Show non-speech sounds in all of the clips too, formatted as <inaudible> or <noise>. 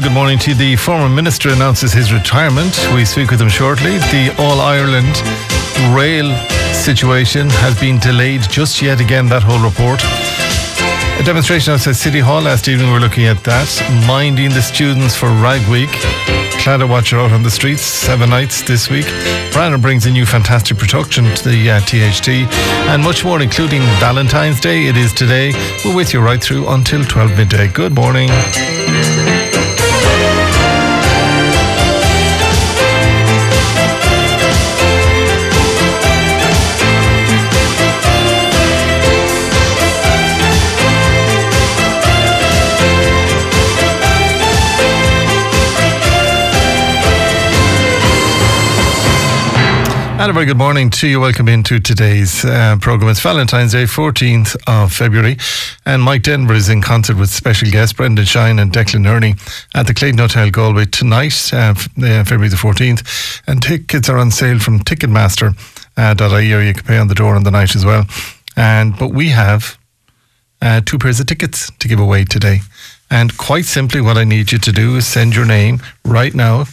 very good morning to you. The former minister announces his retirement. We speak with him shortly. The All Ireland rail situation has been delayed just yet again, that whole report. A demonstration outside City Hall last evening, we're looking at that. Minding the students for Rag Week. Claddagh Watcher out on the streets, seven nights this week. Brandon brings a new fantastic production to the uh, THT and much more, including Valentine's Day. It is today. We're with you right through until 12 midday. Good morning. And a very good morning to you. Welcome into today's uh, programme. It's Valentine's Day, 14th of February. And Mike Denver is in concert with special guests Brendan Shine and Declan Nerney at the Clayton Hotel Galway tonight, uh, February the 14th. And tickets are on sale from Ticketmaster.ie uh, or you can pay on the door on the night as well. And But we have uh, two pairs of tickets to give away today. And quite simply, what I need you to do is send your name right now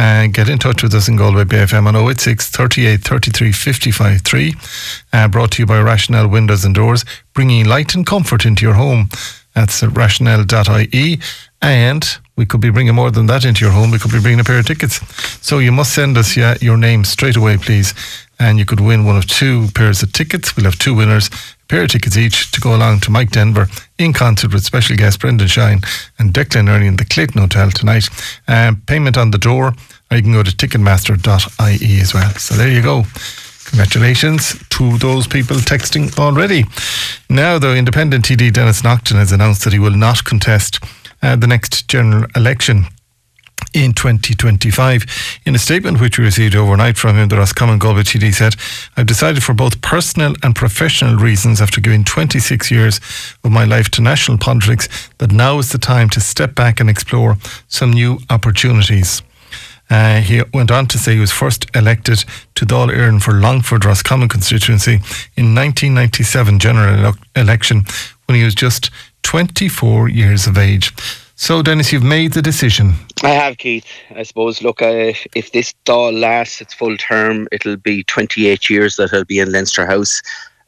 and get in touch with us in Galway Bay FM on 086 38 33 55 3. Uh, brought to you by Rationel Windows and Doors, bringing light and comfort into your home. That's rationel.ie. And we could be bringing more than that into your home. We could be bringing a pair of tickets. So you must send us yeah, your name straight away, please. And you could win one of two pairs of tickets. We'll have two winners, a pair of tickets each to go along to Mike Denver in concert with special guest Brendan Shine and Declan Nerney in the Clayton Hotel tonight. Um, payment on the door or you can go to ticketmaster.ie as well. So there you go. Congratulations to those people texting already. Now, the independent TD Denis Naughten has announced that he will not contest uh, the next general election in 2025. In a statement which we received overnight from him, the Roscommon Galway TD said, I've decided for both personal and professional reasons after giving 26 years of my life to national politics that now is the time to step back and explore some new opportunities. Uh, he went on to say he was first elected to Dáil Éireann for Longford Roscommon constituency in 1997 general ele- election when he was just 24 years of age. So, Denis, you've made the decision. I have, Keith. I suppose, look, uh, if this Dáil lasts its full term, it'll be 28 years that I'll be in Leinster House.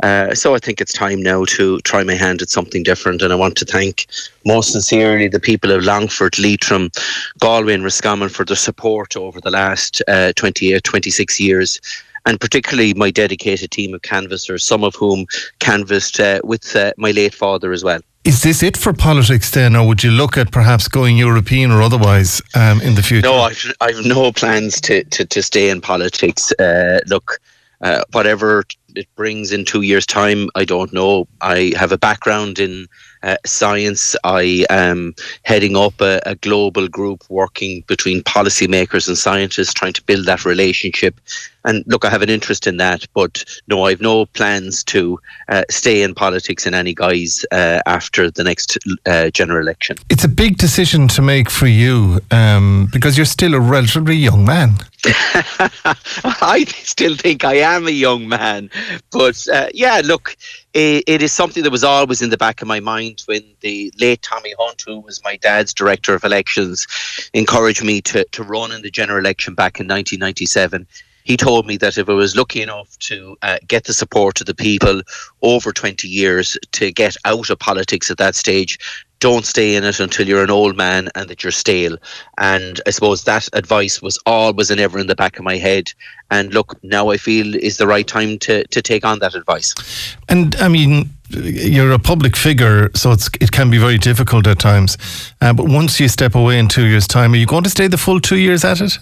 Uh, so I think it's time now to try my hand at something different. And I want to thank most sincerely the people of Longford, Leitrim, Galway, and Roscommon for their support over the last uh, 20, 26 years. And particularly my dedicated team of canvassers, some of whom canvassed uh, with uh, my late father as well. Is this it for politics then, or would you look at perhaps going European or otherwise um, in the future? No, I've, I've no plans to, to, to stay in politics. Uh, look, uh, whatever it brings in two years' time, I don't know. I have a background in uh, science. I am heading up a, a, global group working between policymakers and scientists, trying to build that relationship. And look, I have an interest in that, but no, I have no plans to uh, stay in politics in any guise uh, after the next uh, general election. It's a big decision to make for you um, because you're still a relatively young man. <laughs> I still think I am a young man, but uh, yeah, look, it, it is something that was always in the back of my mind when the late Tommy Hunt, who was my dad's director of elections, encouraged me to, to run in the general election back in 1997 he told me that if I was lucky enough to uh, get the support of the people over 20 years to get out of politics at that stage, don't stay in it until you're an old man and that you're stale. And I suppose that advice was always and ever in the back of my head. And look, now I feel is the right time to, to take on that advice. And I mean, you're a public figure, so it's, it can be very difficult at times. Uh, but once you step away in two years' time, are you going to stay the full two years at it?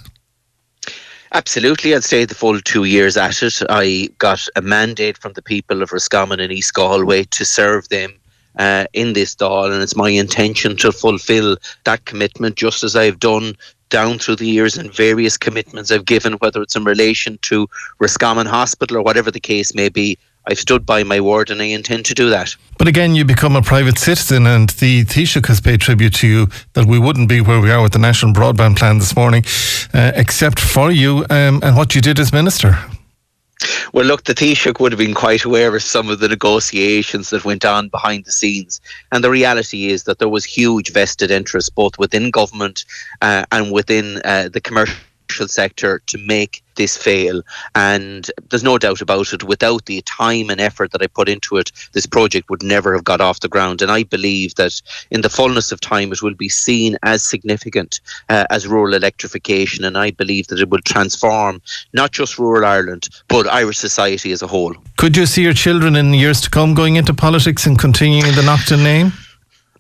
Absolutely, I'd stay the full two years at it. I got a mandate from the people of Roscommon and East Galway to serve them uh, in this Dáil, and it's my intention to fulfil that commitment just as I've done down through the years and various commitments I've given, whether it's in relation to Roscommon Hospital or whatever the case may be. I've stood by my word and I intend to do that. But again, you become a private citizen, and the Taoiseach has paid tribute to you that we wouldn't be where we are with the National Broadband Plan this morning, uh, except for you um, and what you did as Minister. Well, look, the Taoiseach would have been quite aware of some of the negotiations that went on behind the scenes. And the reality is that there was huge vested interest both within government uh, and within uh, the commercial sector to make this fail. And there's no doubt about it, without the time and effort that I put into it, this project would never have got off the ground. And I believe that in the fullness of time, it will be seen as significant uh, as rural electrification. And I believe that it will transform not just rural Ireland, but Irish society as a whole. Could you see your children in years to come going into politics and continuing the Naughten name?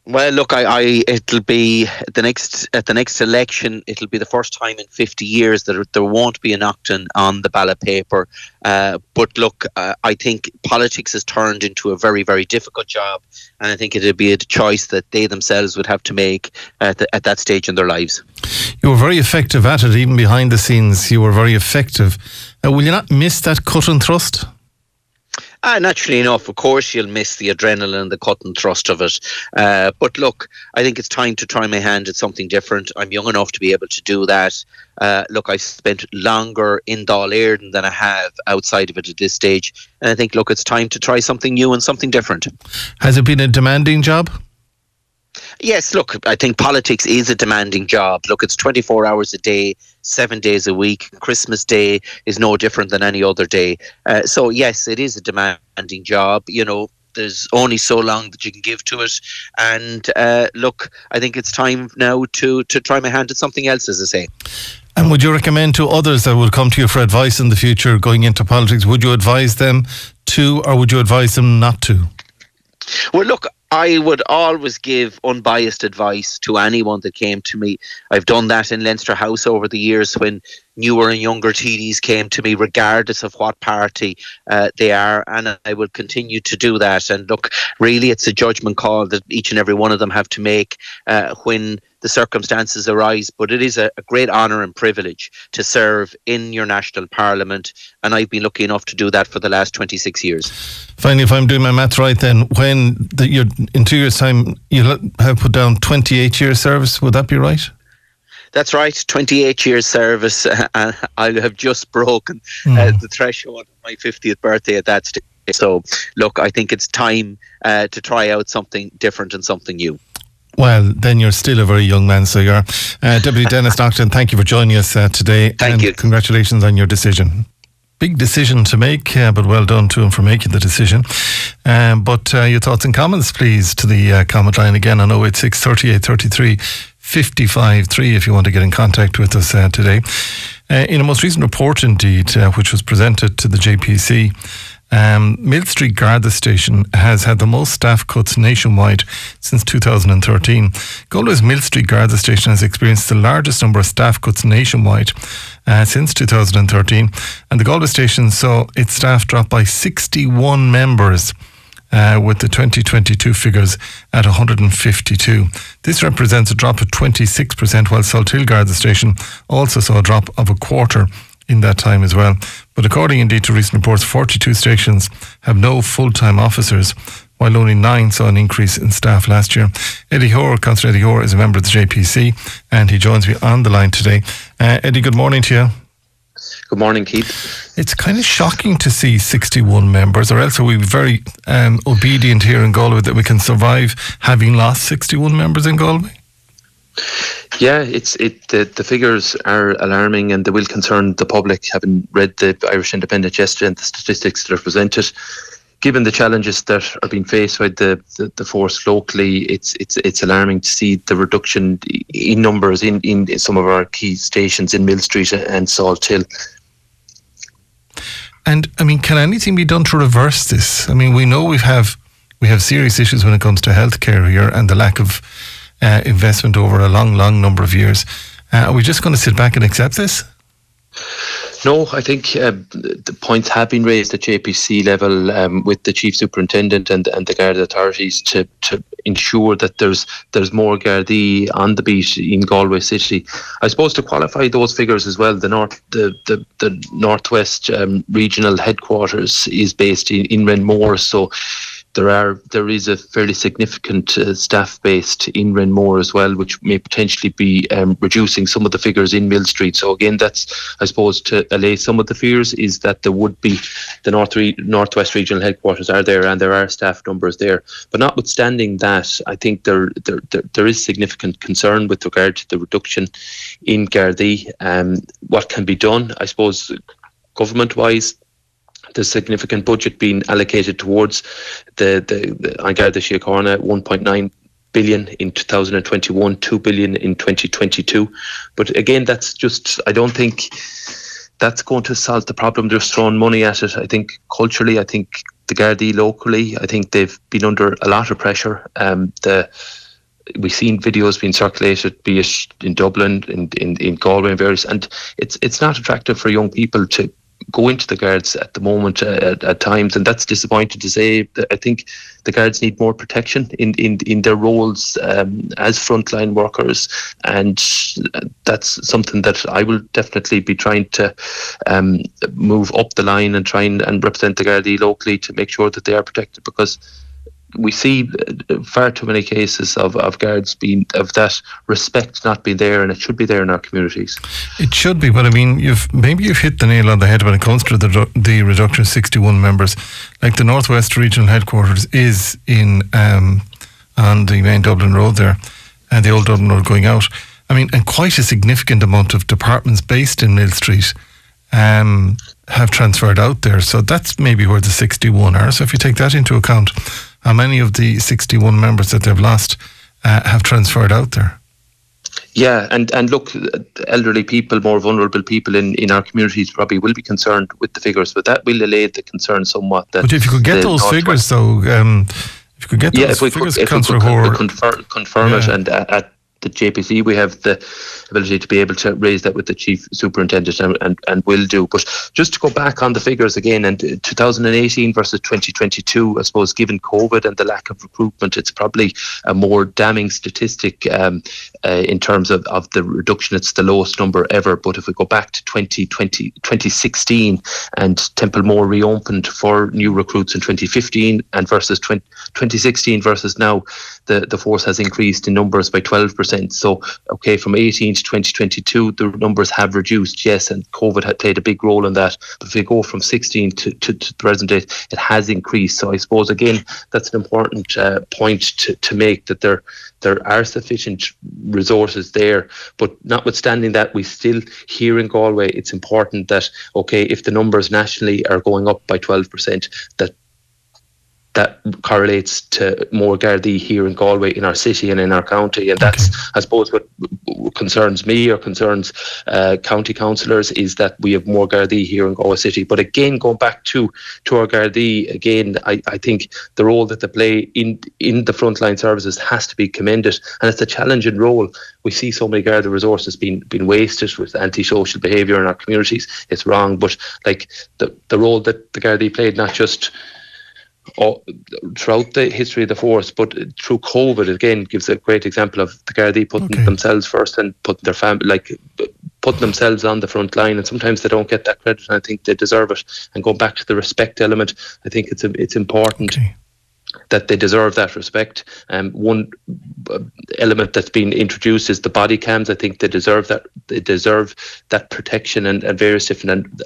Well, look, I, I, it'll be the next at the next election. It'll be the first time in 50 years that there won't be an Naughten on the ballot paper. Uh, but look, uh, I think politics has turned into a very, very difficult job, and I think it'd be a choice that they themselves would have to make at, the, at that stage in their lives. You were very effective at it, even behind the scenes. You were very effective. Uh, will you not miss that cut and thrust? Ah, naturally enough, of course, you'll miss the adrenaline, the cut and thrust of it. Uh, but look, I think it's time to try my hand at something different. I'm young enough to be able to do that. Uh, look, I've spent longer in Dáil Éireann than I have outside of it at this stage. And I think, look, it's time to try something new and something different. Has it been a demanding job? Yes, look, I think politics is a demanding job. Look, it's 24 hours a day, seven days a week. Christmas Day is no different than any other day. Uh, so, yes, it is a demanding job. You know, there's only so long that you can give to it. And uh, look, I think it's time now to, to try my hand at something else, as I say. And would you recommend to others that would come to you for advice in the future going into politics, would you advise them to, or would you advise them not to? Well, look, I would always give unbiased advice to anyone that came to me. I've done that in Leinster House over the years when newer and younger TDs came to me, regardless of what party uh, they are, and I will continue to do that. And look, really, it's a judgment call that each and every one of them have to make uh, when the circumstances arise. But it is a, a great honour and privilege to serve in your national parliament, and I've been lucky enough to do that for the last 26 years. Finally, if I'm doing my math right, then when the, you're in two years' time, you'll have put down 28 years service. Would that be right? That's right, 28 years service, <laughs> and I have just broken mm. uh, the threshold of my 50th birthday at that stage. So, look, I think it's time uh, to try out something different and something new. Well, then you're still a very young man, so you're. Uh, <laughs> Deputy Denis Naughten, thank you for joining us uh, today. Thank and you. Congratulations on your decision. Big decision to make, uh, but well done to him for making the decision. Um, but uh, your thoughts and comments, please, to the uh, comment line again on 086 38 33 55 3 if you want to get in contact with us uh, today. in a most recent report, indeed, which was presented to the JPC, um, Millstreet Garda Station has had the most staff cuts nationwide since 2013. Galway's Millstreet Garda Station has experienced the largest number of staff cuts nationwide uh, since 2013, and the Galway Station saw its staff drop by 61 members. Uh, with the 2022 figures at 152. This represents a drop of 26%, while Salthill Garda Station also saw a drop of a quarter in that time as well. But according indeed to recent reports, 42 stations have no full time officers, while only nine saw an increase in staff last year. Eddie Hoare, Councillor Eddie Hoare, is a member of the JPC, and he joins me on the line today. Uh, Eddie, good morning to you. Good morning, Keith. It's kind of shocking to see 61 members, or else are we very um, obedient here in Galway that we can survive having lost 61 members in Galway? Yeah, it's it. The, the figures are alarming, and they will concern the public. Having read the Irish Independent yesterday and the statistics that are presented, given the challenges that are being faced by the, the, the, force locally, it's it's it's alarming to see the reduction in numbers in, in some of our key stations in Mill Street and Salthill. And I mean, can anything be done to reverse this? I mean, we know we have we have serious issues when it comes to healthcare here and the lack of uh, investment over a long, long number of years. Uh, are we just going to sit back and accept this? No, I think uh, the points have been raised at JPC level um, with the chief superintendent and, and the Garda authorities to, to ensure that there's there's more Gardaí on the beat in Galway City. I suppose to qualify those figures as well, the north the the, the northwest um, regional headquarters is based in in Renmore, so there are there is a fairly significant uh, staff based in Renmore as well, which may potentially be um, reducing some of the figures in Mill Street. So again, that's I suppose to allay some of the fears is that there would be the North Re- Northwest Regional Headquarters are there and there are staff numbers there. But notwithstanding that, I think there there, there, there is significant concern with regard to the reduction in Gardaí. Um, what can be done, I suppose, government wise there's significant budget being allocated towards the the, the Garda Síochána, 1.9 billion in 2021, 2 billion in 2022. But again, that's just I don't think that's going to solve the problem. They're throwing money at it. I think culturally, I think the Gardaí locally, I think they've been under a lot of pressure. Um, the we've seen videos being circulated, be it in Dublin, in, in, in Galway, and various, and it's it's not attractive for young people to go into the guards at the moment uh, at, at, times, and that's disappointing to say. I think the guards need more protection in in, in their roles um, as frontline workers, and that's something that I will definitely be trying to um, move up the line and try and, and represent the Gardaí locally to make sure that they are protected because we see far too many cases of, of guards being of that respect not being there, and it should be there in our communities. It should be, but I mean, you've maybe you've hit the nail on the head when it comes to the the reduction of sixty one members. Like the Northwest Regional Headquarters is in um, on the main Dublin Road there, and the old Dublin Road going out. I mean, and quite a significant amount of departments based in Millstreet um, have transferred out there. So that's maybe where the 61 are. So if you take that into account, how many of the 61 members that they've lost uh, have transferred out there? Yeah, and, and look, elderly people, more vulnerable people in, in our communities probably will be concerned with the figures, but that will allay the concern somewhat. That but if you could get those figures, though, um, if you could get those yeah, if we figures, could, if we could, confirm, confirm yeah. it and at, the JPC, we have the ability to be able to raise that with the chief superintendent and, and, and will do. But just to go back on the figures again, and 2018 versus 2022, I suppose, given COVID and the lack of recruitment, it's probably a more damning statistic um, uh, in terms of, of the reduction. It's the lowest number ever. But if we go back to 2020, 2016 and Templemore reopened for new recruits in 2015 and versus 20, 2016 versus now, the, the force has increased in numbers by 12%. So, okay, from 18 to 2022, the numbers have reduced, yes, and COVID had played a big role in that. But if we go from 16 to, to, to the present date, it has increased. So I suppose, again, that's an important uh, point to, to make that there there are sufficient resources there. But notwithstanding that, we still here in Galway, it's important that okay, if the numbers nationally are going up by 12%, that that correlates to more Gardaí here in Galway, in our city and in our county. And that's, okay. I suppose, what concerns me or concerns uh, county councillors is that we have more Gardaí here in Galway City. But again, going back to, to our Gardaí, again, I, I think the role that they play in, in the frontline services has to be commended. And it's a challenging role. We see so many Garda resources being, being wasted with antisocial behaviour in our communities. It's wrong. But like the, the role that the Gardaí played, not just throughout the history of the force, but through COVID again gives a great example of the Gardaí putting okay. themselves first and putting their family like putting themselves on the front line, and sometimes they don't get that credit, and I think they deserve it. And going back to the respect element, I think it's a, it's important. Okay. That they deserve that respect. Um, one uh, element that's been introduced is the body cams. I think they deserve that. They deserve that protection and, and various different. And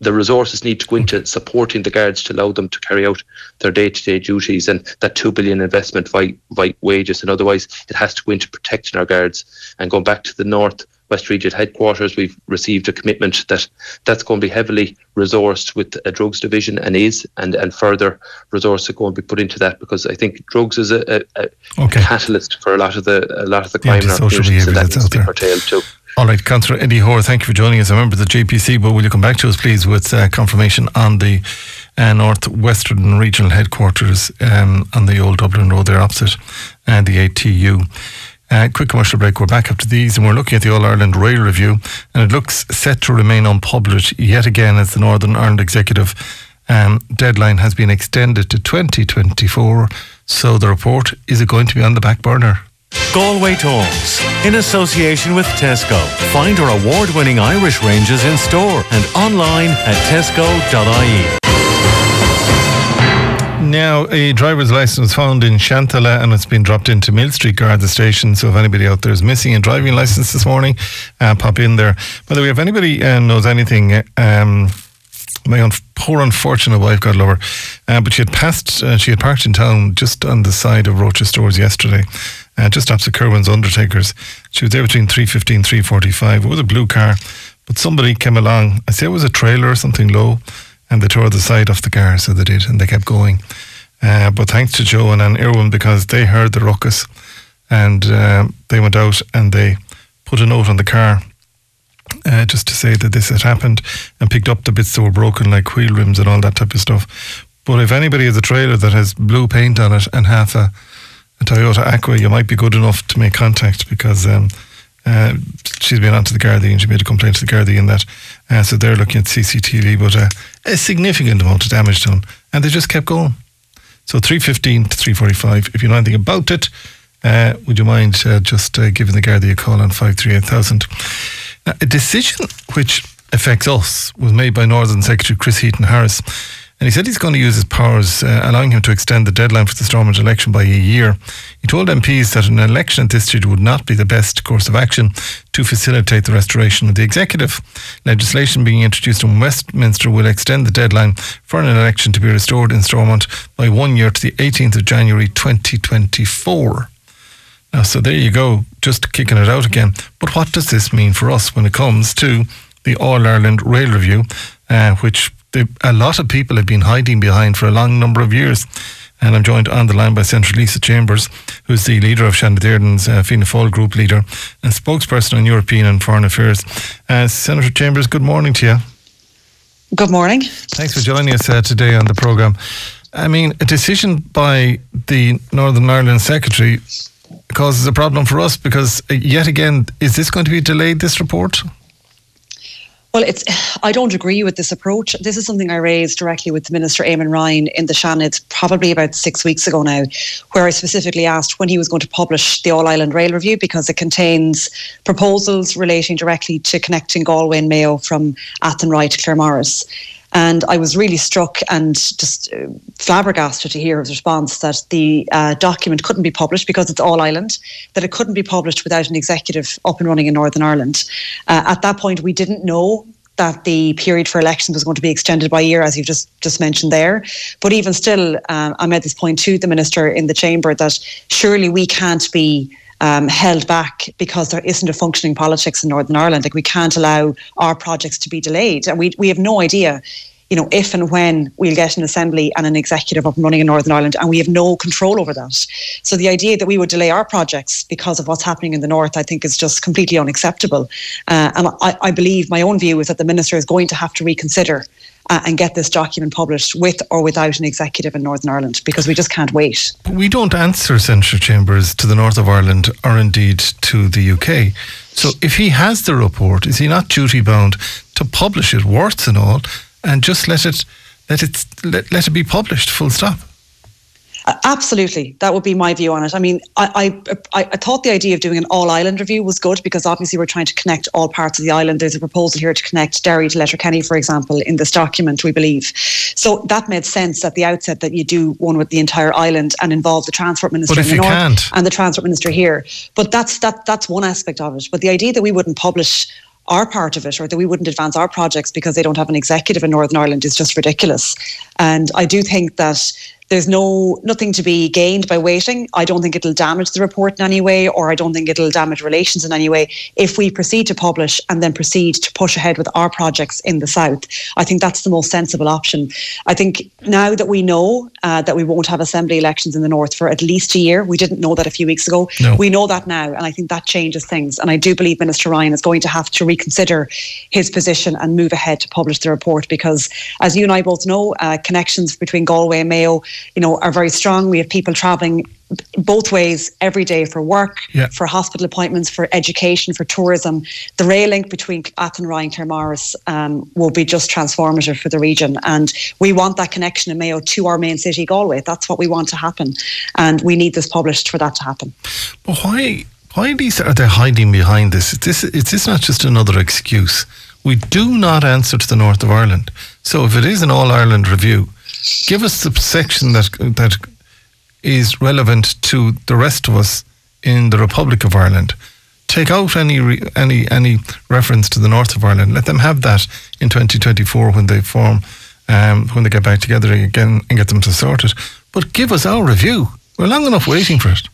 the resources need to go into supporting the guards to allow them to carry out their day-to-day duties and that 2 billion investment by, by wages and otherwise it has to go into protecting our guards and going back to the north West Region headquarters, we've received a commitment that that's going to be heavily resourced with a drugs division and is, and, and further resources are going to be put into that because I think drugs is a, a, a okay. catalyst for a lot of the a lot of the crime yeah, in our communities, and that needs to be curtailed too. All right, Councillor Eddie Hoare, thank you for joining us. I remember the JPC, but will you come back to us, please, with uh, confirmation on the uh, Northwestern Regional Headquarters um, on the old Dublin Road there opposite and the ATU. Uh, quick commercial break. We're back up to these, and we're looking at the All Ireland Rail Review, and it looks set to remain unpublished yet again as the Northern Ireland Executive um, deadline has been extended to 2024. So the report is it going to be on the back burner? Galway Talks, in association with Tesco. Find our award winning Irish ranges in store and online at tesco.ie. Now, a driver's license was found in Shantalla and it's been dropped into Mill Street Garda station. So, if anybody out there is missing a driving license this morning, uh, pop in there. By the way, if anybody uh, knows anything, um, my un- poor unfortunate wife, God love her, uh, but she had passed, uh, she had parked in town just on the side of Roche's stores yesterday, uh, just opposite Kerwin's Undertakers. She was there between 3.15 and 3.45. It was a blue car, but somebody came along. I say it was a trailer or something low, and they tore the side off the car, so they did, and they kept going. Uh, but thanks to Joe and Anne Irwin because they heard the ruckus and uh, they went out and they put a note on the car uh, just to say that this had happened and picked up the bits that were broken, like wheel rims and all that type of stuff. But if anybody has a trailer that has blue paint on it and half a, a Toyota Aqua, you might be good enough to make contact because um, uh, she's been onto the Gardaí she made a complaint to the Gardaí in that. Uh, so they're looking at CCTV, but uh, a significant amount of damage done. And they just kept going. So 315 to 345. If you know anything about it, uh, would you mind uh, just uh, giving the Gardaí a call on 538,000? Now, a decision which affects us was made by Northern Secretary Chris Heaton Harris. And he said he's going to use his powers, uh, allowing him to extend the deadline for the Stormont election by a year. He told MPs that an election at this stage would not be the best course of action to facilitate the restoration of the executive. Legislation being introduced in Westminster will extend the deadline for an election to be restored in Stormont by one year to the 18th of January 2024. Now, so there you go, just kicking it out again. But what does this mean for us when it comes to the All Ireland Rail Review, uh, which the, a lot of people have been hiding behind for a long number of years? And I'm joined on the line by Senator Lisa Chambers, who's the leader of Seanad uh, Fianna Fáil group leader and spokesperson on European and Foreign Affairs. Uh, Senator Chambers, good morning to you. Good morning. Thanks for joining us uh, today on the programme. I mean, a decision by the Northern Ireland Secretary causes a problem for us because, uh, yet again, is this going to be delayed, this report? Well, it's. I don't agree with this approach. This is something I raised directly with Minister Eamon Ryan in the Shannons probably about six weeks ago now, where I specifically asked when he was going to publish the All Ireland Rail Review because it contains proposals relating directly to connecting Galway and Mayo from Athenry to Claremorris. And I was really struck and just uh, flabbergasted to hear his response that the uh, document couldn't be published because it's all Ireland, that it couldn't be published without an executive up and running in Northern Ireland. Uh, at that point, we didn't know that the period for elections was going to be extended by a year, as you've just just mentioned there. But even still, um, I made this point to the minister in the chamber that surely we can't be um, held back because there isn't a functioning politics in Northern Ireland. Like we can't allow our projects to be delayed, and we we have no idea. You know, if and when we'll get an assembly and an executive up and running in Northern Ireland, and we have no control over that. So the idea that we would delay our projects because of what's happening in the north, I think, is just completely unacceptable. Uh, and I, I believe my own view is that the minister is going to have to reconsider uh, and get this document published with or without an executive in Northern Ireland because we just can't wait. We don't answer Senator Chambers to the north of Ireland or indeed to the UK. So if he has the report, is he not duty bound to publish it, warts and all, and just let it let it let, let it be published, full stop? Uh, absolutely, that would be my view on it. I mean, I, I I thought the idea of doing an all island review was good because obviously we're trying to connect all parts of the island. There's a proposal here to connect Derry to Letterkenny, for example, in this document, we believe. So that made sense at the outset that you do one with the entire island and involve the transport minister But if in the north can't? and the transport minister here. But that's that that's one aspect of it. But the idea that we wouldn't publish our part of it or that we wouldn't advance our projects because they don't have an executive in Northern Ireland is just ridiculous. And I do think that there's no nothing to be gained by waiting. I don't think it'll damage the report in any way, or I don't think it'll damage relations in any way if we proceed to publish and then proceed to push ahead with our projects in the south. I think that's the most sensible option. I think now that we know uh, that we won't have assembly elections in the north for at least a year, we didn't know that a few weeks ago. No. We know that now, and I think that changes things. And I do believe Minister Ryan is going to have to reconsider his position and move ahead to publish the report because, as you and I both know, uh, connections between Galway and Mayo, you know, are very strong. We have people travelling both ways every day for work, Yeah. for hospital appointments, for education, for tourism. The rail link between Athenry and Claremorris um, will be just transformative for the region. And we want that connection in Mayo to our main city, Galway. That's what we want to happen. And we need this published for that to happen. But why why Lisa, are they hiding behind this? Is this is this not just another excuse? We do not answer to the north of Ireland. So if it is an all Ireland review, give us the section that that is relevant to the rest of us in the Republic of Ireland. Take out any re, any any reference to the north of Ireland. Let them have that in 2024 when they form, um, when they get back together again and get them to sort it. But give us our review. We're long enough waiting for it.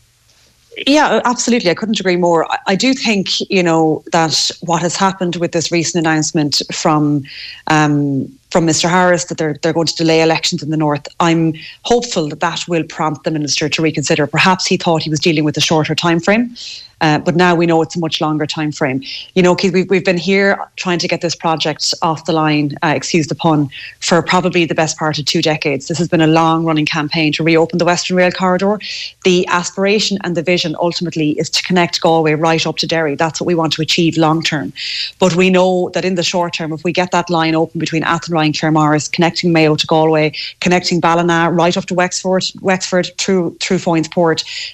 Yeah, absolutely. I couldn't agree more. I, I, do think, you know, that what has happened with this recent announcement from um, from Mr. Harris that they're they're going to delay elections in the north. I'm hopeful that that will prompt the minister to reconsider. Perhaps he thought he was dealing with a shorter time frame, uh, but now we know it's a much longer time frame. You know, Keith, we've, we've been here trying to get this project off the line, uh, excuse the pun, for probably the best part of two decades. This has been a long running campaign to reopen the Western Rail Corridor. The aspiration and the vision ultimately is to connect Galway right up to Derry. That's what we want to achieve long term. But we know that in the short term, if we get that line open between Athenry and Claremorris, connecting Mayo to Galway, connecting Ballina right up to Wexford, Wexford through through Foynes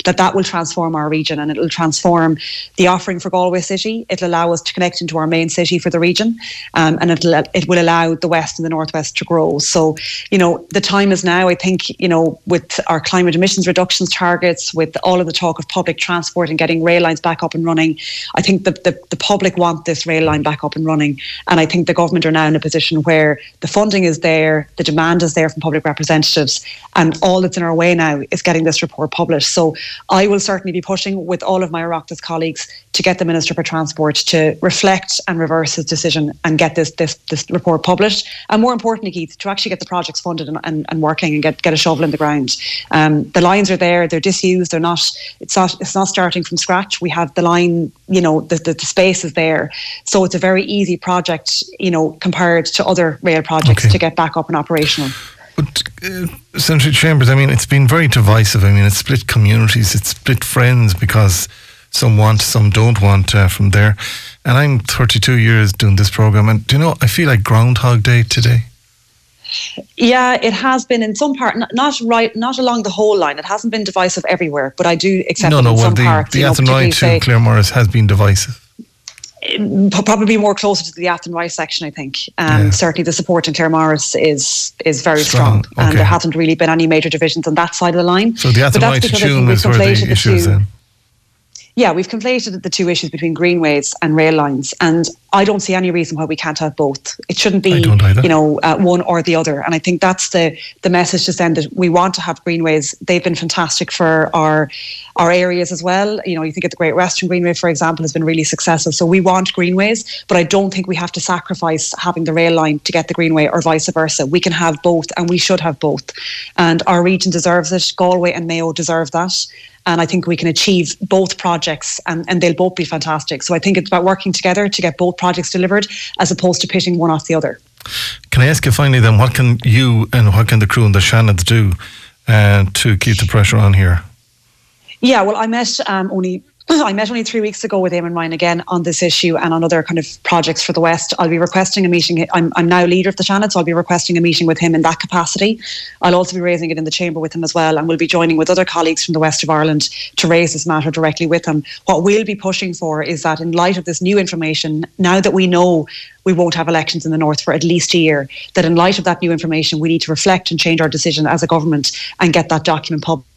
that that will transform our region and it will transform transform the offering for Galway City. It'll allow us to connect into our main city for the region, um, and it'll, it will allow the west and the northwest to grow. So, you know, the time is now. I think, you know, with our climate emissions reductions targets, with all of the talk of public transport and getting rail lines back up and running, I think the, the, the public want this rail line back up and running. And I think the government are now in a position where the funding is there, the demand is there from public representatives, and all that's in our way now is getting this report published. So I will certainly be pushing with all of my Oireachtas colleagues to get the Minister for Transport to reflect and reverse his decision and get this this, this report published. And more importantly, Keith, to actually get the projects funded and, and, and working and get, get a shovel in the ground. Um, the lines are there, they're disused, they're not it's not it's not starting from scratch. We have the line, you know, the, the, the space is there. So it's a very easy project, you know, compared to other rail projects okay. to get back up and operational. But uh, Senator Chambers, I mean, it's been very divisive. I mean, it's split communities, it's split friends because some want, some don't want uh, from there. And I'm 32 years doing this program, and do you know, I feel like Groundhog Day today. Yeah, it has been in some part, not, right, not along the whole line. It hasn't been divisive everywhere, but I do accept no, no, in well, some the, parts. The Athenry to Claremorris has been divisive. Probably more closer to the Athenry section, I think. Um, yeah. Certainly, the support in Claremorris is is very strong, strong. Okay. and there hasn't really been any major divisions on that side of the line. So the Athenry to Tuam is where the issue is then yeah, we've conflated the two issues between greenways and rail lines, and I don't see any reason why we can't have both. It shouldn't be, you know, uh, one or the other. And I think that's the the message to send that we want to have greenways. They've been fantastic for our our areas as well. You know, you think of the Great Western Greenway, for example, has been really successful. So we want greenways, but I don't think we have to sacrifice having the rail line to get the greenway, or vice versa. We can have both, and we should have both. And our region deserves it. Galway and Mayo deserve that and I think we can achieve both projects and, and they'll both be fantastic. So I think it's about working together to get both projects delivered as opposed to pitting one off the other. Can I ask you finally then, what can you and what can the crew and the Shannons do uh, to keep the pressure on here? Yeah, well, I met um, only I met only three weeks ago with Eamon Ryan again on this issue and on other kind of projects for the West. I'll be requesting a meeting. I'm, I'm now leader of the Seanad, so I'll be requesting a meeting with him in that capacity. I'll also be raising it in the chamber with him as well, and we'll be joining with other colleagues from the West of Ireland to raise this matter directly with him. What we'll be pushing for is that, in light of this new information, now that we know we won't have elections in the north for at least a year, that in light of that new information, we need to reflect and change our decision as a government and get that document published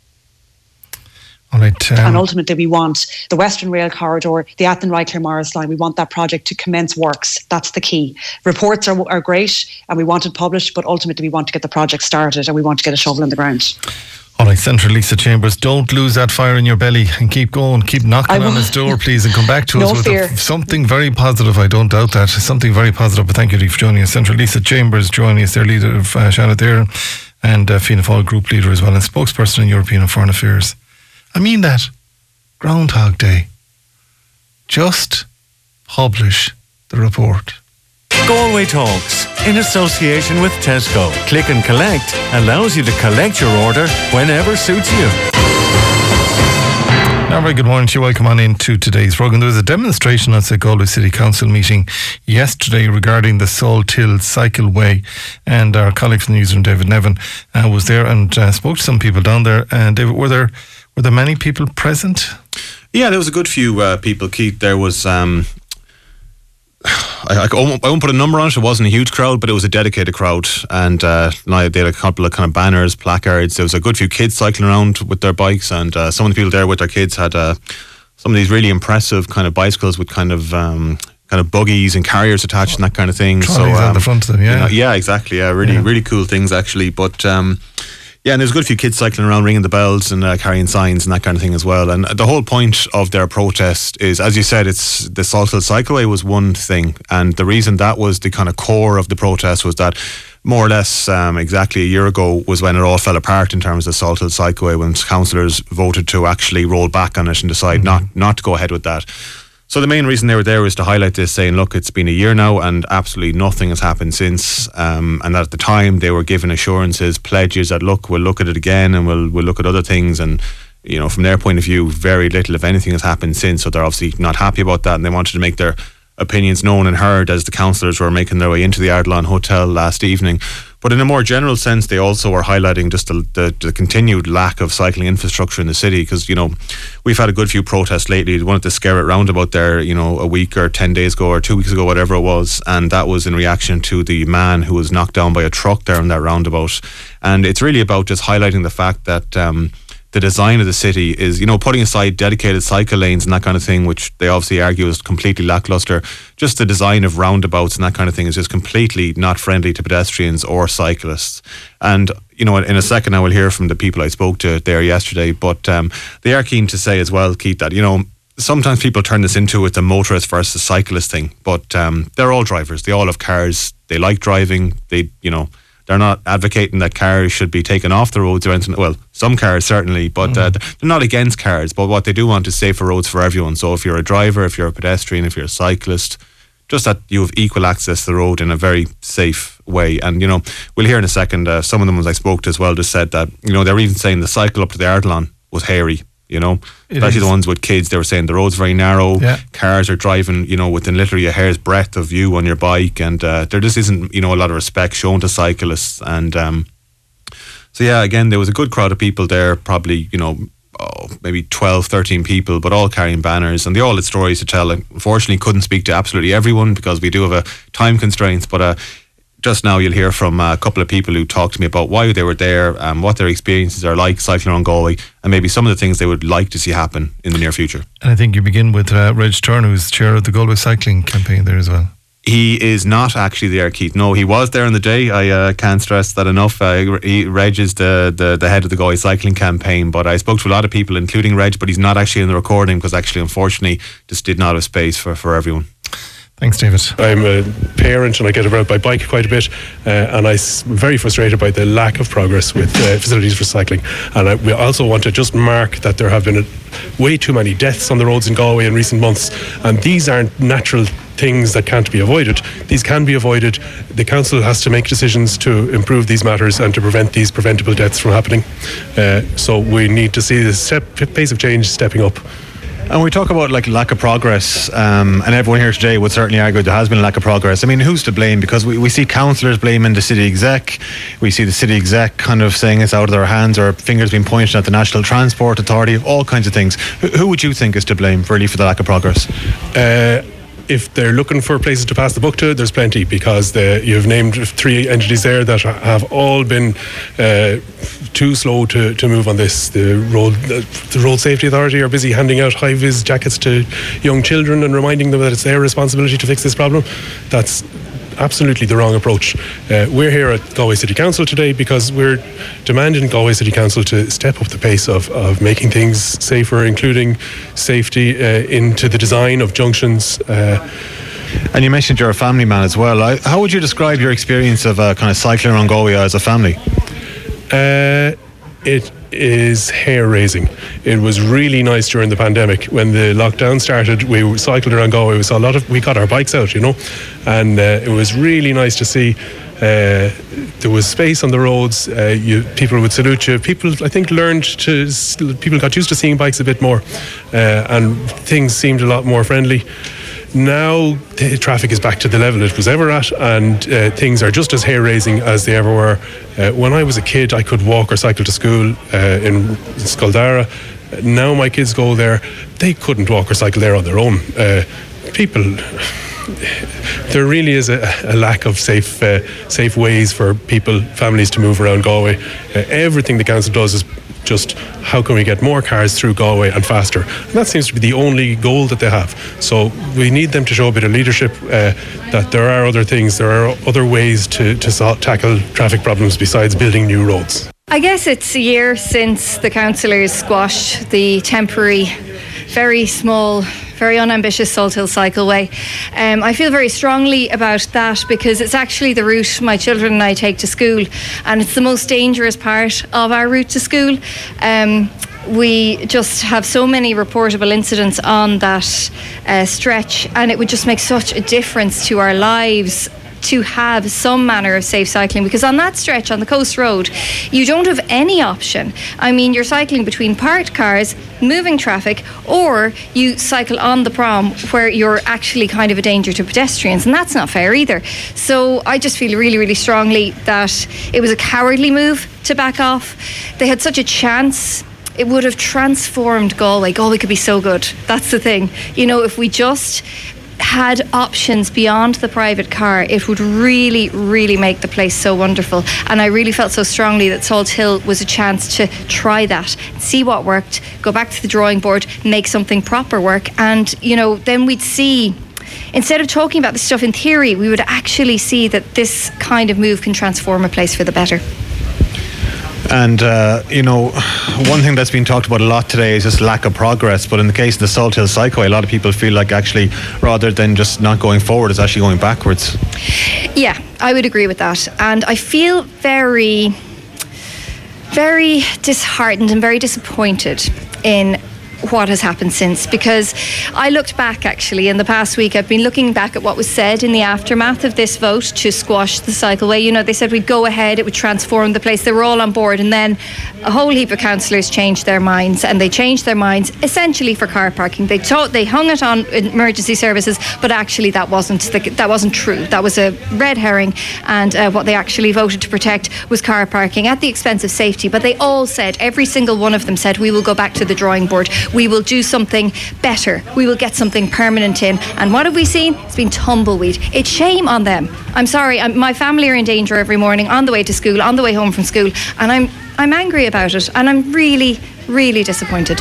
Right, um, and ultimately, we want the Western Rail Corridor, the Athenry Claremorris line. We want that project to commence works. That's the key. Reports are, are great, and we want it published, but ultimately, we want to get the project started, and we want to get a shovel in the ground. All right, Senator Lisa Chambers, don't lose that fire in your belly and keep going. Keep knocking on his door, please, and come back to <laughs> no us with a, something very positive. I don't doubt that. Something very positive. But thank you for joining us. Senator Lisa Chambers joining us, their leader of uh, Seanad there, and uh, Fianna Fáil group leader as well, and spokesperson in European and Foreign Affairs. I mean that. Groundhog Day. Just publish the report. Galway Talks, in association with Tesco. Click and Collect allows you to collect your order whenever suits you. Now, very good morning to you. Welcome on into today's program. There was a demonstration at the Galway City Council meeting yesterday regarding the Salthill Cycleway, and our colleague from the newsroom, David Nevin, uh, was there and uh, spoke to some people down there. And David, were there were there many people present? Yeah, there was a good few uh, people, Keith. There was. Um, <sighs> I, I, won't, I, won't, put a number on it. It wasn't a huge crowd, but it was a dedicated crowd, and uh, they had a couple of kind of banners, placards. There was a good few kids cycling around with their bikes, and uh, some of the people there with their kids had uh, some of these really impressive kind of bicycles with kind of. Um, kind of buggies and carriers attached and that kind of thing. Trolleys so um, on the front of them, yeah, you know, yeah, exactly, yeah, really, yeah. really cool things actually. But um, yeah, and there's a good few kids cycling around ringing the bells and uh, carrying signs and that kind of thing as well. And the whole point of their protest is, as you said, it's the Salthill Cycleway was one thing. And the reason that was the kind of core of the protest was that more or less um, exactly a year ago was when it all fell apart in terms of the Salthill Cycleway when councillors voted to actually roll back on it and decide mm-hmm. not, not to go ahead with that. So the main reason they were there was to highlight this, saying, "Look, it's been a year now, and absolutely nothing has happened since." Um, and at the time, they were given assurances, pledges that, "Look, we'll look at it again, and we'll we'll look at other things." And you know, from their point of view, very little, if anything, has happened since. So they're obviously not happy about that, and they wanted to make their opinions known and heard as the councillors were making their way into the Ardilaun Hotel last evening. But in a more general sense, they also are highlighting just the, the, the continued lack of cycling infrastructure in the city because, you know, we've had a good few protests lately. One at the Skerritt roundabout there, you know, a week or 10 days ago or two weeks ago, whatever it was. And that was in reaction to the man who was knocked down by a truck there in that roundabout. And it's really about just highlighting the fact that, um, the design of the city is, you know, putting aside dedicated cycle lanes and that kind of thing, which they obviously argue is completely lackluster. Just the design of roundabouts and that kind of thing is just completely not friendly to pedestrians or cyclists. And you know, in a second, I will hear from the people I spoke to there yesterday, but um, they are keen to say as well, Keith, that you know sometimes people turn this into it's a motorist versus cyclist thing, but um, they're all drivers. They all have cars. They like driving. They, you know, they're not advocating that cars should be taken off the roads or anything. Well, some cars certainly, but mm. uh, they're not against cars. But what they do want is safer roads for everyone. So if you're a driver, if you're a pedestrian, if you're a cyclist, just that you have equal access to the road in a very safe way. And you know, we'll hear in a second. Uh, some of the ones I spoke to as well, just said that you know they're even saying the cycle up to the Ardilaun was hairy you know, it especially is. the ones with kids. They were saying the road's very narrow. Yeah. Cars are driving, you know, within literally a hair's breadth of you on your bike, and uh, there just isn't, you know, a lot of respect shown to cyclists. And um, so, yeah, again, there was a good crowd of people there. Probably, you know, oh, maybe 12, 13 people, but all carrying banners, and they all had stories to tell. Unfortunately, couldn't speak to absolutely everyone because we do have a time constraints, but. Uh, just now you'll hear from a couple of people who talked to me about why they were there, um, what their experiences are like cycling around Galway, and maybe some of the things they would like to see happen in the near future. And I think you begin with uh, Reg Turner, who's chair of the Galway Cycling Campaign there as well. He is not actually there, Keith. No, he was there on the day. I uh, can't stress that enough. Uh, he, Reg is the, the, the head of the Galway Cycling Campaign, but I spoke to a lot of people, including Reg, but he's not actually in the recording because actually, unfortunately, just did not have space for, for everyone. Thanks, David. I'm a parent and I get around by bike quite a bit, uh, and I'm very frustrated by the lack of progress with uh, facilities for cycling. And I, we also want to just mark that there have been a, way too many deaths on the roads in Galway in recent months, and these aren't natural things that can't be avoided. These can be avoided. The council has to make decisions to improve these matters and to prevent these preventable deaths from happening. Uh, so we need to see the step, pace of change stepping up. And we talk about like lack of progress, um, and everyone here today would certainly argue there has been a lack of progress. I mean, who's to blame? Because we, we see councillors blaming the city exec, we see the city exec kind of saying it's out of their hands, or fingers being pointed at the National Transport Authority, all kinds of things. Who, who would you think is to blame really for the lack of progress? Uh, if they're looking for places to pass the book to, there's plenty because the, you've named three entities there that have all been uh, too slow to, to move on this. The road the road safety authority are busy handing out high vis jackets to young children and reminding them that it's their responsibility to fix this problem. That's absolutely the wrong approach. Uh, we're here at Galway City Council today because we're demanding Galway City Council to step up the pace of, of making things safer, including safety uh, into the design of junctions. Uh, and you mentioned you're a family man as well. How would you describe your experience of uh, kind of cycling around Galway as a family? Uh, it is hair raising. It was really nice during the pandemic when the lockdown started. We cycled around Galway. We saw a lot of. We got our bikes out, you know, and uh, it was really nice to see. Uh, there was space on the roads. Uh, you, people would salute you. People, I think, learned to. People got used to seeing bikes a bit more, uh, and things seemed a lot more friendly now the traffic is back to the level it was ever at, and uh, things are just as hair raising as they ever were. Uh, when I was a kid, I could walk or cycle to school uh, in Scoldara. Now my kids go there, they couldn't walk or cycle there on their own. People <laughs> there really is a, a lack of safe safe ways for people, families to move around Galway. Everything the council does is just how can we get more cars through Galway and faster? And that seems to be the only goal that they have. So we need them to show a bit of leadership uh, that there are other things, there are other ways to, to tackle traffic problems besides building new roads. I guess it's a year since the councillors squashed the temporary, very small very unambitious Salt Hill Cycleway. Um, I feel very strongly about that because it's actually the route my children and I take to school, and it's the most dangerous part of our route to school. Um, we just have so many reportable incidents on that uh, stretch, and it would just make such a difference to our lives to have some manner of safe cycling because on that stretch on the coast road, you don't have any option. I mean, you're cycling between parked cars, moving traffic, or you cycle on the prom where you're actually kind of a danger to pedestrians, and that's not fair either. So I just feel really, really strongly that it was a cowardly move to back off. They had such a chance it would have transformed Galway. Galway could be so good. That's the thing. You know, if we just had options beyond the private car, it would really, really make the place so wonderful. And I really felt so strongly that Salt Hill was a chance to try that, see what worked, go back to the drawing board, make something proper work. And, you know, then we'd see instead of talking about this stuff in theory, we would actually see that this kind of move can transform a place for the better. And, uh, you know, one thing that's been talked about a lot today is just lack of progress. But in the case of the Salt Hill Cycleway, a lot of people feel like actually, rather than just not going forward, it's actually going backwards. Yeah, I would agree with that. And I feel very, very disheartened and very disappointed in what has happened since because I looked back actually in the past week. I've been looking back at what was said in the aftermath of this vote to squash the cycleway. You know, they said we'd go ahead, it would transform the place. They were all on board, and then a whole heap of councillors changed their minds, and they changed their minds essentially for car parking. They taught they hung it on emergency services, but actually that wasn't the, that wasn't true. That was a red herring, and uh, what they actually voted to protect was car parking at the expense of safety. But they all said, every single one of them said, we will go back to the drawing board we will do something better. We will get something permanent in. And what have we seen? It's been tumbleweed. It's shame on them. I'm sorry. I'm, my family are in danger every morning on the way to school, on the way home from school, and I'm I'm angry about it, and I'm really, really disappointed.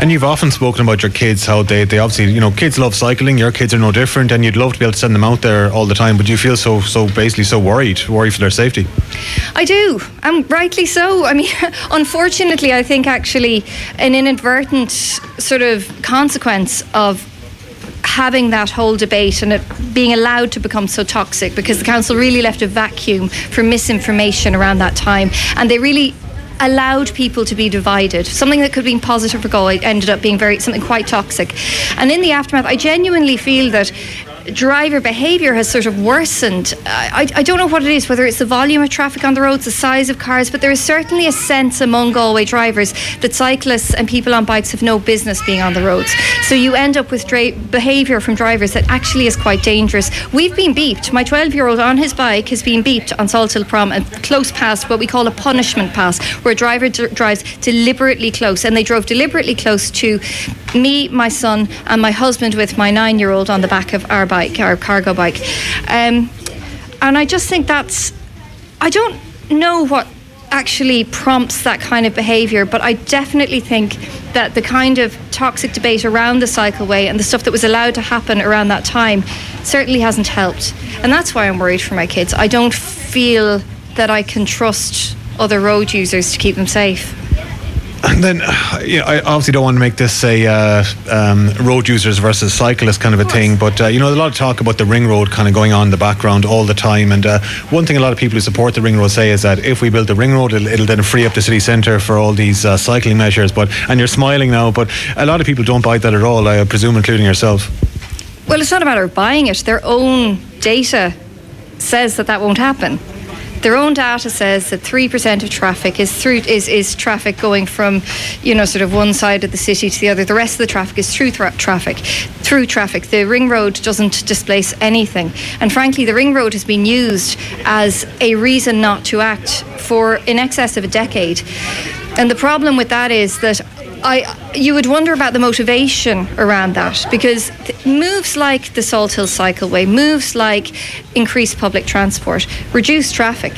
And you've often spoken about your kids, how they, they obviously, you know, kids love cycling, your kids are no different, and you'd love to be able to send them out there all the time, but you feel so, so basically so worried, worried for their safety. I do, and rightly so. I mean, <laughs> unfortunately, I think actually an inadvertent sort of consequence of having that whole debate and it being allowed to become so toxic because the council really left a vacuum for misinformation around that time and they really allowed people to be divided. Something that could have been positive for Galway ended up being very something quite toxic. And in the aftermath, I genuinely feel that driver behaviour has sort of worsened. I, I don't know what it is, whether it's the volume of traffic on the roads, the size of cars, but there is certainly a sense among Galway drivers that cyclists and people on bikes have no business being on the roads. So you end up with dra- behaviour from drivers that actually is quite dangerous. We've been beeped. My 12 year old on his bike has been beeped on Salt Hill Prom and close past what we call a punishment pass, where a driver d- drives deliberately close. And they drove deliberately close to me, my son, and my husband with my nine year old on the back of our bike, our cargo bike. Um, and I just think that's, I don't know what actually prompts that kind of behaviour, but I definitely think that the kind of toxic debate around the cycleway and the stuff that was allowed to happen around that time certainly hasn't helped. And that's why I'm worried for my kids. I don't feel that I can trust other road users to keep them safe. And then, you know, I obviously don't want to make this a uh, um, road users versus cyclists kind of a thing, but uh, you know, there's a lot of talk about the ring road kind of going on in the background all the time. And uh, one thing a lot of people who support the ring road say is that if we build the ring road, it'll, it'll then free up the city centre for all these uh, cycling measures. But and you're smiling now, but a lot of people don't buy that at all. I presume, including yourself. Well, it's not a matter of buying it. Their own data says that that won't happen. Their own data says that three percent of traffic is through is, is traffic going from, you know, sort of one side of the city to the other. The rest of the traffic is through tra- traffic. Through traffic, the ring road doesn't displace anything. And frankly, the ring road has been used as a reason not to act for in excess of a decade. And the problem with that is that I you would wonder about the motivation around that because th- moves like the Salt Hill Cycleway, moves like increased public transport, reduce traffic,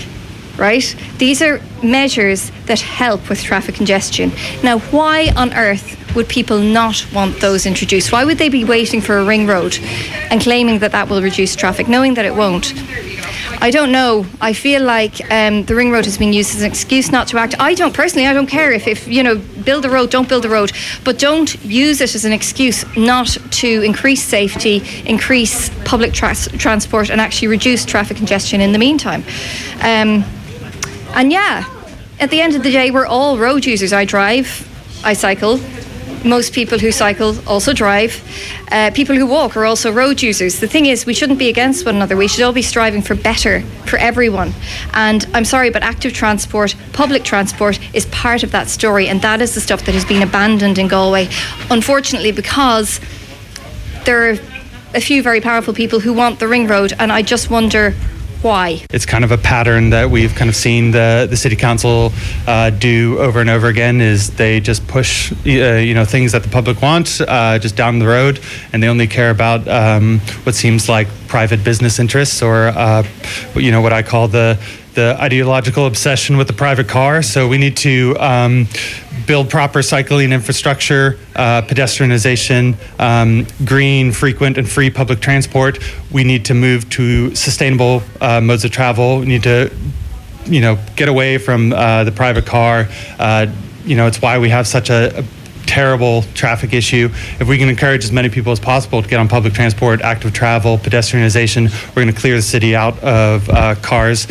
right? These are measures that help with traffic congestion. Now, why on earth would people not want those introduced? Why would they be waiting for a ring road and claiming that that will reduce traffic, knowing that it won't? I don't know. I feel like um, the ring road has been used as an excuse not to act. I don't personally. I don't care if, if you know, build a road, don't build a road, but don't use it as an excuse not to increase safety, increase public tra- transport, and actually reduce traffic congestion in the meantime. Um, and yeah, at the end of the day, we're all road users. I drive, I cycle. Most people who cycle also drive. Uh, people who walk are also road users. The thing is, we shouldn't be against one another. We should all be striving for better for everyone. And I'm sorry, but active transport, public transport, is part of that story. And that is the stuff that has been abandoned in Galway, unfortunately, because there are a few very powerful people who want the ring road. And I just wonder why? It's kind of a pattern that we've kind of seen the the city council uh, do over and over again. Is they just push uh, you know things that the public want uh, just down the road, and they only care about um, what seems like private business interests or uh, you know what I call the the ideological obsession with the private car. So we need to um, build proper cycling infrastructure, uh, pedestrianization, um, green, frequent, and free public transport. We need to move to sustainable uh, modes of travel. We need to, you know, get away from uh, the private car. Uh, you know, it's why we have such a, a terrible traffic issue. If we can encourage as many people as possible to get on public transport, active travel, pedestrianization, we're going to clear the city out of uh, cars.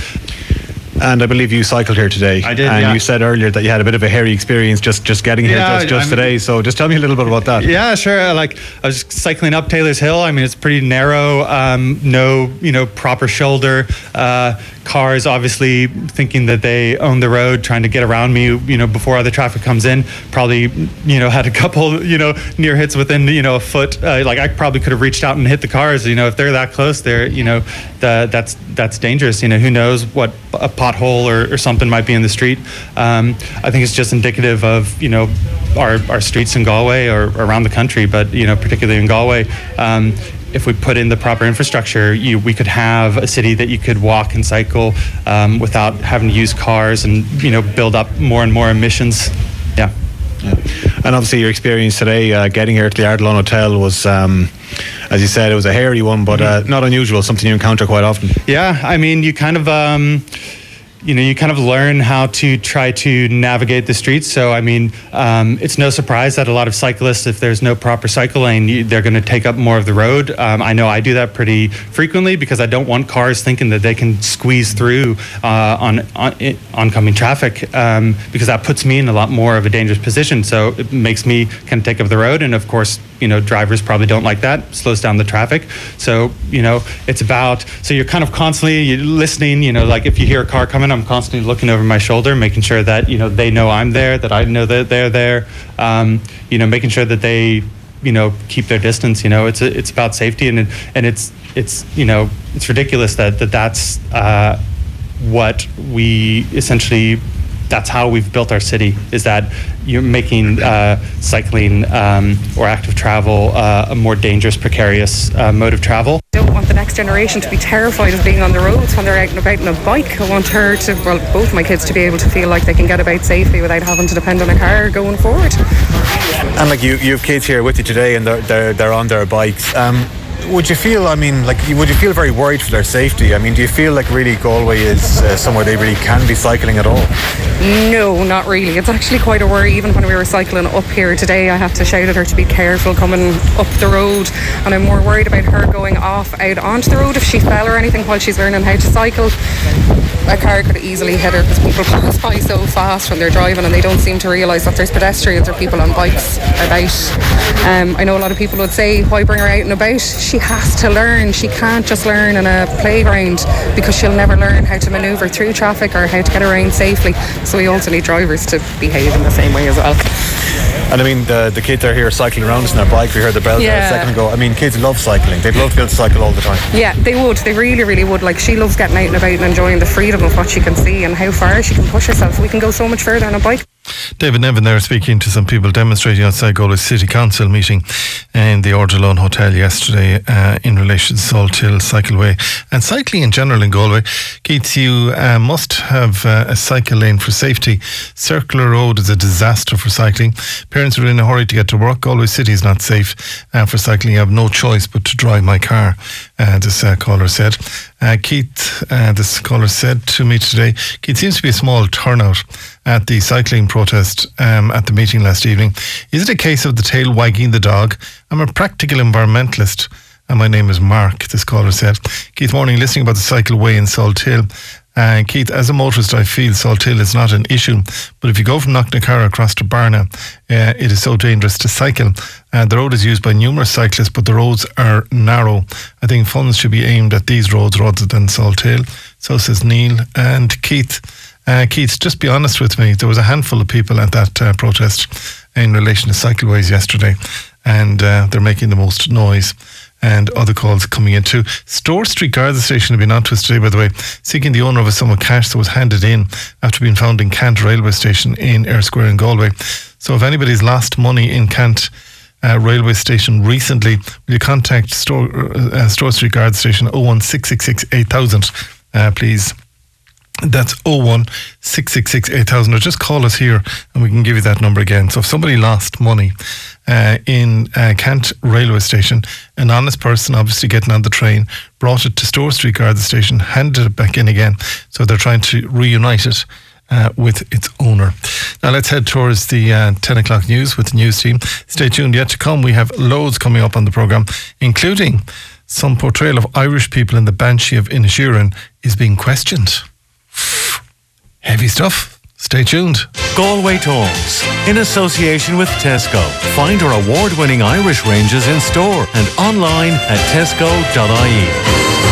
And I believe you cycled here today. I did, And yeah. you said earlier that you had a bit of a hairy experience just, just getting here Yeah, just, just today. So just tell me a little bit about that. Yeah, sure. Like I was cycling up Taylor's Hill. I mean, it's pretty narrow. Um, no, you know, proper shoulder. Uh, cars obviously thinking that they own the road, trying to get around me. You know, before other traffic comes in. Probably, you know, <laughs> had a couple, you know, near hits within, you know, a foot. Uh, like I probably could have reached out and hit the cars. You know, if they're that close, they're, you know, the, that's that's dangerous. You know, who knows what a pothole or, or something might be in the street. Um, I think it's just indicative of, you know, our, our streets in Galway or around the country, but you know, particularly in Galway, um, if we put in the proper infrastructure, you, we could have a city that you could walk and cycle um, without having to use cars and you know build up more and more emissions. Yeah. And obviously, your experience today uh, getting here to the Ardilaun Hotel was, um, as you said, it was a hairy one, but uh, not unusual, something you encounter quite often. Yeah, I mean, you kind of, um, you know, you kind of learn how to try to navigate the streets. So, I mean, um, it's no surprise that a lot of cyclists, if there's no proper cycle lane, they're going to take up more of the road. Um, I know I do that pretty frequently because I don't want cars thinking that they can squeeze through uh, on, on oncoming traffic um, because that puts me in a lot more of a dangerous position. So it makes me kind of take up the road, and of course, you know, drivers probably don't like that. Slows down the traffic. So you know, it's about so you're kind of constantly listening. You know, like if you hear a car coming, I'm constantly looking over my shoulder, making sure that you know they know I'm there, that I know that they're there. Um, you know, making sure that they you know keep their distance. You know, it's it's about safety, and and it's it's you know it's ridiculous that that that's uh, what we essentially that's how we've built our city is that you're making uh, cycling um, or active travel uh, a more dangerous precarious uh, mode of travel I don't want the next generation to be terrified of being on the roads when they're out and about on a bike. I want her to, well, both my kids to be able to feel like they can get about safely without having to depend on a car going forward. And like you, you have kids here with you today, and they're they're, they're on their bikes. Um, would you feel? I mean, like, would you feel very worried for their safety? I mean, do you feel like really Galway is uh, somewhere they really can be cycling at all? No, not really. It's actually quite a worry. Even when we were cycling up here today, I had to shout at her to be careful coming up the road. And I'm more worried about her going off out onto the road if she fell or anything while she's learning how to cycle. A car could easily hit her because people <laughs> pass by so fast when they're driving and they don't seem to realise that there's pedestrians or people on bikes about. Um, I know a lot of people would say, why bring her out and about? She has to learn. She can't just learn in a playground because she'll never learn how to manoeuvre through traffic or how to get around safely. So we also need drivers to behave in the same way as well. And I mean, the, the kids are here cycling around us on their bike. We heard the bell there Yeah. a second ago. I mean, kids love cycling. They'd love to be able to cycle all the time. Yeah, they would. They really, really would. Like she loves getting out and about and enjoying the freedom of what she can see and how far she can push herself. We can go so much further on a bike. David Nevin there speaking to some people demonstrating outside Galway City Council meeting in the Ardilaun Hotel yesterday uh, in relation to Salthill Cycleway and cycling in general in Galway. Keith, you uh, must have uh, a cycle lane for safety. Circular Road is a disaster for cycling. Parents are in a hurry to get to work. Galway City is not safe uh, for cycling. I have no choice but to drive my car, uh, this uh, caller said. Keith, this caller said to me today, Keith seems to be a small turnout at the cycling protest um, at the meeting last evening. Is it a case of the tail wagging the dog? I'm a practical environmentalist. And my name is Mark, this caller said. Keith Morning, listening about the cycleway in Salthill. Uh, Keith, as a motorist, I feel Salthill is not an issue. But if you go from Knocknacarra across to Barna, uh, it is so dangerous to cycle. Uh, the road is used by numerous cyclists, but the roads are narrow. I think funds should be aimed at these roads rather than Salthill. So says Neil. And Keith, uh, Keith, just be honest with me. There was a handful of people at that uh, protest in relation to cycleways yesterday, and uh, they're making the most noise. And other calls coming in too. Store Street Garda Station have been on to us today, by the way, seeking the owner of a sum of cash that was handed in after being found in Ceannt Railway Station in Eyre Square in Galway. So if anybody's lost money in Ceannt, uh, railway station recently, will you contact Store, uh, Store Street Garda Station 01666 8000, uh, please? That's 01 666 8000. Or just call us here and we can give you that number again. So if somebody lost money uh, in uh, Ceannt railway station, an honest person, obviously getting on the train, brought it to Store Street Garda station, handed it back in again. So they're trying to reunite it. Uh, with its owner. Now let's head towards the uh, 10 o'clock news with the news team. Stay tuned. Yet to come, we have loads coming up on the programme, including some portrayal of Irish people in the Banshee of Inisherin is being questioned. Heavy stuff. Stay tuned. Galway Talks, in association with Tesco. Find our award winning Irish ranges in store and online at tesco.ie.